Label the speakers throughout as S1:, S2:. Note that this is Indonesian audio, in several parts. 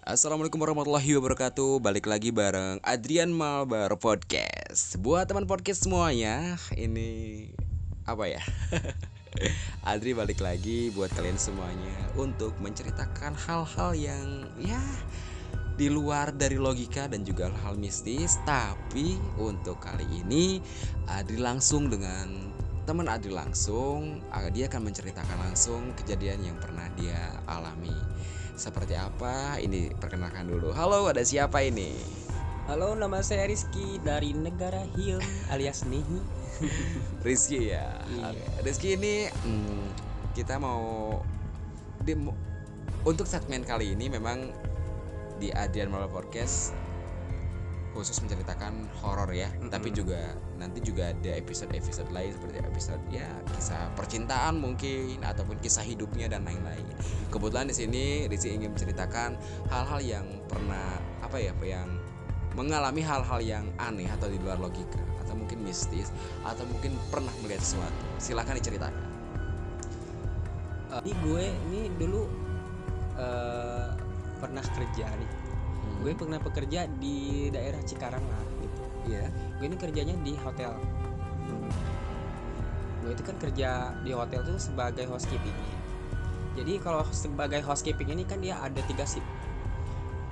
S1: Assalamualaikum warahmatullahi wabarakatuh. Balik lagi bareng Adrian Malbar Podcast. Buat teman podcast semuanya Ini Apa ya? Adri balik lagi buat kalian semuanya Untuk menceritakan hal-hal yang Ya di luar dari logika dan juga hal-hal mistis. Tapi untuk kali ini Adri langsung dengan teman Adri langsung. Ah, Dia akan menceritakan langsung kejadian yang pernah dia alami seperti apa? Ini perkenalkan dulu. Halo, ada siapa ini?
S2: Halo, nama saya Rizky dari negara Hill alias Nihi.
S1: Rizky ya.
S2: Iya.
S1: Rizky ini hmm, kita mau di, untuk segmen kali ini memang di Adrian Marvel Podcast khusus menceritakan horor ya,
S2: Mm-mm.
S1: tapi juga nanti juga ada episode-episode lain seperti episode ya kisah percintaan mungkin ataupun kisah hidupnya dan lain-lain. Kebetulan di sini Rizky ingin menceritakan hal-hal yang pernah apa ya, apa yang mengalami hal-hal yang aneh atau di luar logika atau mungkin mistis atau mungkin pernah melihat sesuatu. Silahkan diceritakan.
S2: Eh, Ini gue ini dulu eh, pernah kerja nih. Gue pernah bekerja di daerah Cikarang lah gitu.
S1: Iya.
S2: Gue ini kerjanya di hotel. Gue itu kan kerja di hotel tuh sebagai housekeeping. Jadi kalau sebagai housekeeping ini kan dia ada tiga shift.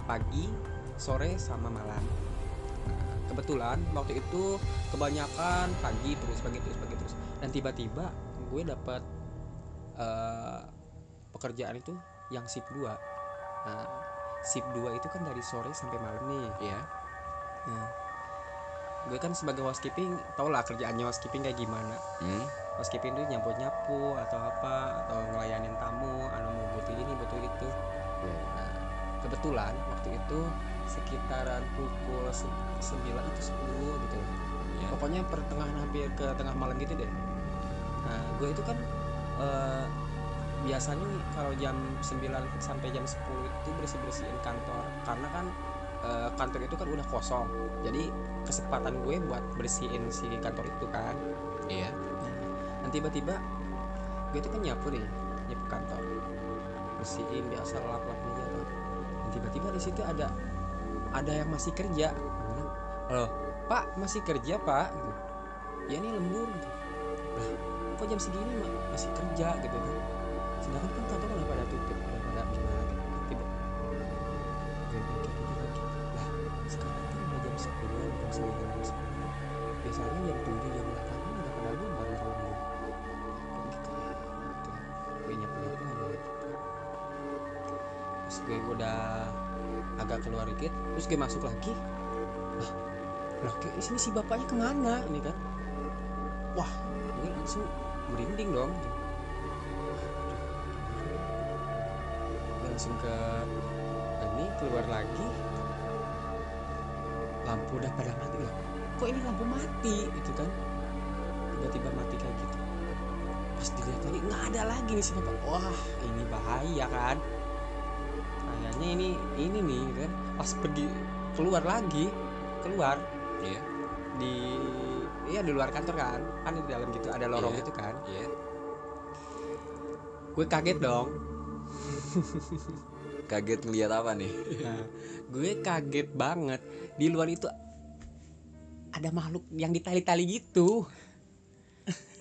S2: Pagi, sore, sama malam. Nah, kebetulan waktu itu kebanyakan pagi terus pagi terus pagi terus dan tiba-tiba gue dapat eh, pekerjaan itu yang shift 2 nah shift 2 itu kan dari sore sampai malam nih
S1: Iya.
S2: nah gue kan sebagai housekeeping tau lah kerjaannya housekeeping kayak gimana
S1: Hmm.
S2: housekeeping itu nyapu nyapu atau apa atau ngelayanin tamu anu mau butuh ini butuh itu
S1: Iya, iya.
S2: Nah, kebetulan waktu itu sekitaran pukul se- 9 atau 10 gitu lah.
S1: Iya.
S2: Pokoknya pertengahan hampir ke tengah malam gitu deh. Nah, gue itu kan eh, biasanya kalau jam 9 sampai jam 10 itu bersih-bersihin kantor karena kan eh, kantor itu kan udah kosong. Jadi kesempatan gue buat bersihin si kantor itu kan.
S1: Iya.
S2: Dan tiba-tiba gue itu kan nyapu nih, nyapu kantor. Bersihin biasa lap-lap aja tuh. Dan tiba-tiba di situ ada ada yang masih kerja. Halo, Pak, masih kerja, Pak? Gitu. Ya ini lembur gitu. Lah, kok jam segini masih kerja gitu kan. Sedangkan kan kantor udah pada tutup, udah pada gitu. Tiba. Gue pikir-pikir lagi. Lah, sekarang kan udah jam 10, jam 9, jam 10 biasanya jam 7 jam 8 kan udah pada bubar kalau mau gitu ya gitu gue nyapu nyapu aja gitu gue udah agak keluar dikit terus gue masuk lagi. Lah lah di sini si bapaknya ke mana? Ini kan. Wah gue langsung merinding dong. gue langsung ke ini keluar lagi. Lampu udah pada mati lah kok ini lampu mati? Gitu kan. Tiba-tiba mati kayak gitu. Pas dilihat lagi nggak ada lagi nih si bapak wah ini bahaya kan. Kayaknya ini ini nih gitu kan. Pas pergi keluar lagi keluar
S1: Iya.
S2: di iya di luar kantor kan. Kan di dalam gitu ada lorong
S1: Iya.
S2: gitu kan.
S1: Iya.
S2: gue kaget dong
S1: Kaget ngeliat apa nih?
S2: Nah, gue kaget banget. Di luar itu ada makhluk yang ditali-tali gitu.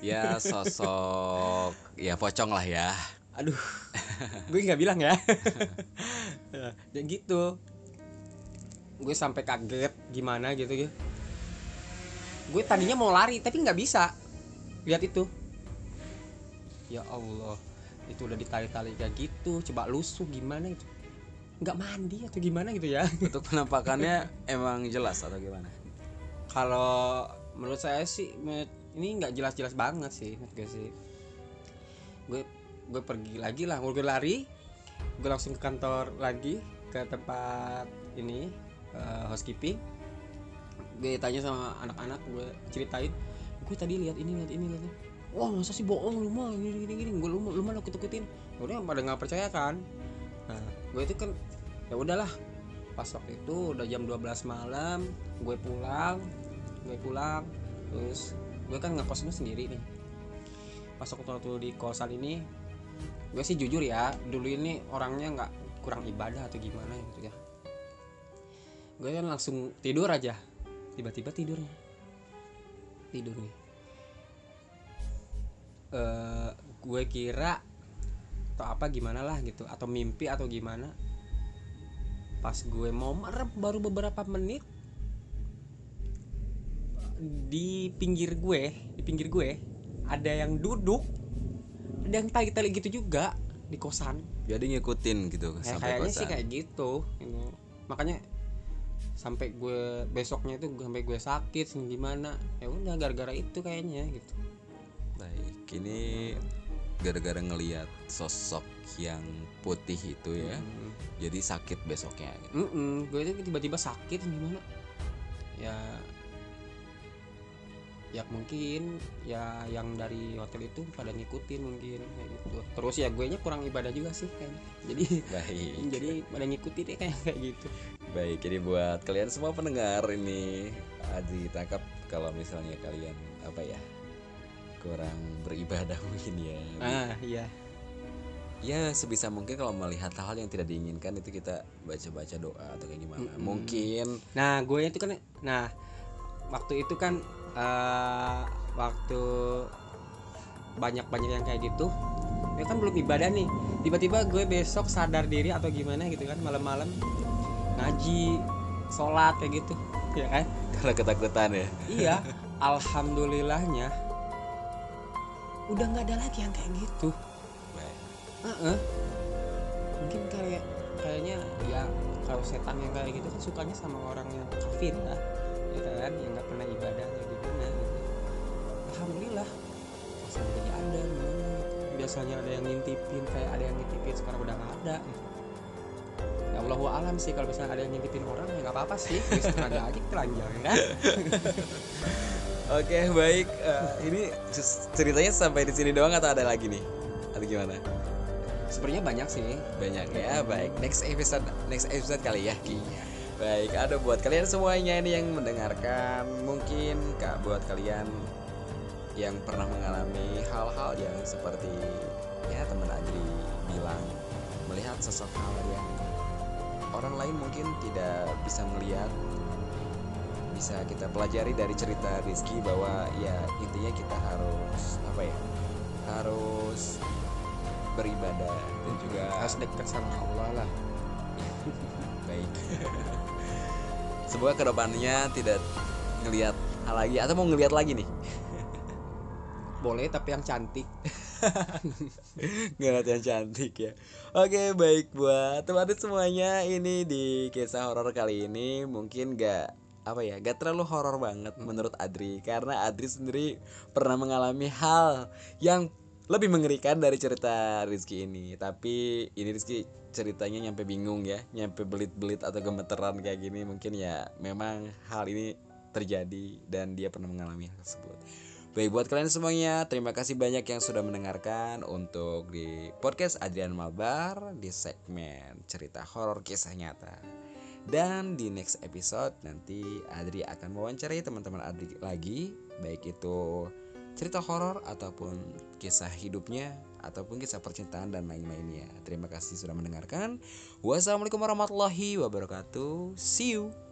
S1: Ya sosok. Ya pocong lah ya.
S2: aduh gue nggak bilang ya. Ya gitu. Gue sampai kaget gimana gitu ya gue tadinya mau lari tapi nggak bisa. Lihat itu. Ya Allah itu udah ditali-tali kayak gitu coba lusuh gimana itu nggak mandi atau gimana gitu ya.
S1: Untuk penampakannya emang jelas atau gimana?
S2: kalau menurut saya sih ini nggak jelas-jelas banget sih gue sih. Gue gue pergi lagi lah gue lari gue langsung ke kantor lagi ke tempat ini eh, housekeeping. Gue tanya sama anak-anak gue ceritain. Gue tadi lihat ini lihat ini lihat ini wah masa sih bohong? Lu mah gini gini gini. Gue lu lu mah takut takutin udah pada nggak percaya kan? Nah gue itu kan ya udahlah. Pas waktu itu udah jam 12 malam gue pulang gue pulang. Terus gue kan ngekosnya sendiri nih. Pas waktu waktu di kosan ini gue sih jujur ya dulu ini orangnya nggak kurang ibadah atau gimana gitu ya. Gue kan langsung tidur aja. Tiba-tiba tidurnya. Tidur nih Eh, gue kira atau apa gimana lah gitu atau mimpi atau gimana. Pas gue mau merep baru beberapa menit di pinggir gue di pinggir gue ada yang duduk ada yang tali-tali gitu juga di kosan.
S1: Jadi ngikutin gitu
S2: Ya,
S1: sampai
S2: kayaknya
S1: kosan.
S2: sih kayak gitu gitu. makanya sampai gue besoknya itu sampai gue sakit gimana ya udah gara-gara itu kayaknya gitu.
S1: Baik ini gara-gara ngelihat sosok yang putih itu ya
S2: Mm.
S1: jadi sakit besoknya. Gitu.
S2: Mm-mm, gue itu tiba-tiba sakit gimana? Ya ya mungkin ya yang dari hotel itu pada ngikutin mungkin kayak gitu. Terus ya gue nya kurang ibadah juga sih kayaknya jadi
S1: baik.
S2: jadi pada ngikutin ya kayak kayak gitu.
S1: Baik jadi buat kalian semua pendengar ini Adi tangkap kalau misalnya kalian apa ya kurang beribadah mungkin ya.
S2: Ah iya.
S1: Ya sebisa mungkin kalau melihat hal yang tidak diinginkan itu kita baca-baca doa atau kayak gimana.
S2: Mm-mm.
S1: mungkin.
S2: Nah, gue itu kan nah waktu itu kan eh, waktu banyak-banyak yang kayak gitu ya kan belum ibadah nih. Tiba-tiba gue besok sadar diri atau gimana gitu kan malam-malam ngaji sholat kayak gitu ya kan?
S1: Kalau ketakutan ya.
S2: Iya alhamdulillahnya udah nggak ada lagi yang kayak gitu
S1: Baik.
S2: Heeh. mungkin kayak kayaknya ya kalau setan yang kayak gitu kan sukanya sama orang yang kafir lah ya kan yang nggak pernah ibadah atau gimana gitu alhamdulillah masih jadi ada gitu. biasanya ada yang ngintipin kayak ada yang ngintipin sekarang udah nggak ada gitu. ya Allah alam sih kalau misalnya ada yang ngintipin orang ya nggak apa-apa sih bisa aja aja telanjang ya kan
S1: Oke baik. Eh, ini cer- ceritanya sampai di sini doang atau ada lagi nih? Atau gimana?
S2: Sebenarnya banyak sih.
S1: Banyak ya baik. Next episode next episode kali ya. Baik ada buat kalian semuanya ini yang mendengarkan mungkin kak buat kalian yang pernah mengalami hal-hal yang seperti ya teman Adri bilang melihat sosok hal yang orang lain mungkin tidak bisa melihat bisa kita pelajari dari cerita Rizky bahwa ya intinya kita harus apa ya harus beribadah dan juga
S2: harus dekat sama Allah lah.
S1: Baik. Semoga ke depannya tidak ngelihat hal lagi atau mau ngelihat lagi nih.
S2: Boleh tapi yang cantik.
S1: Ngelihat yang cantik ya. Oke baik buat teman-teman semuanya. Ini di kisah horor kali ini. Mungkin gak apa ya gak terlalu horor banget menurut Adri. Karena Adri sendiri pernah mengalami hal yang lebih mengerikan dari cerita Rizky ini. Tapi ini Rizky ceritanya nyampe bingung ya nyampe belit-belit atau gemeteran kayak gini. Mungkin ya memang hal ini terjadi dan dia pernah mengalami hal tersebut. Baik buat kalian semuanya, terima kasih banyak yang sudah mendengarkan untuk di podcast Adrian Malbar di segmen cerita horor kisah nyata. Dan di next episode nanti Adri akan mewawancarai teman-teman Adri lagi, baik itu cerita horor ataupun kisah hidupnya ataupun kisah percintaan dan lain-lainnya. Terima kasih sudah mendengarkan. Wassalamualaikum warahmatullahi wabarakatuh. See you.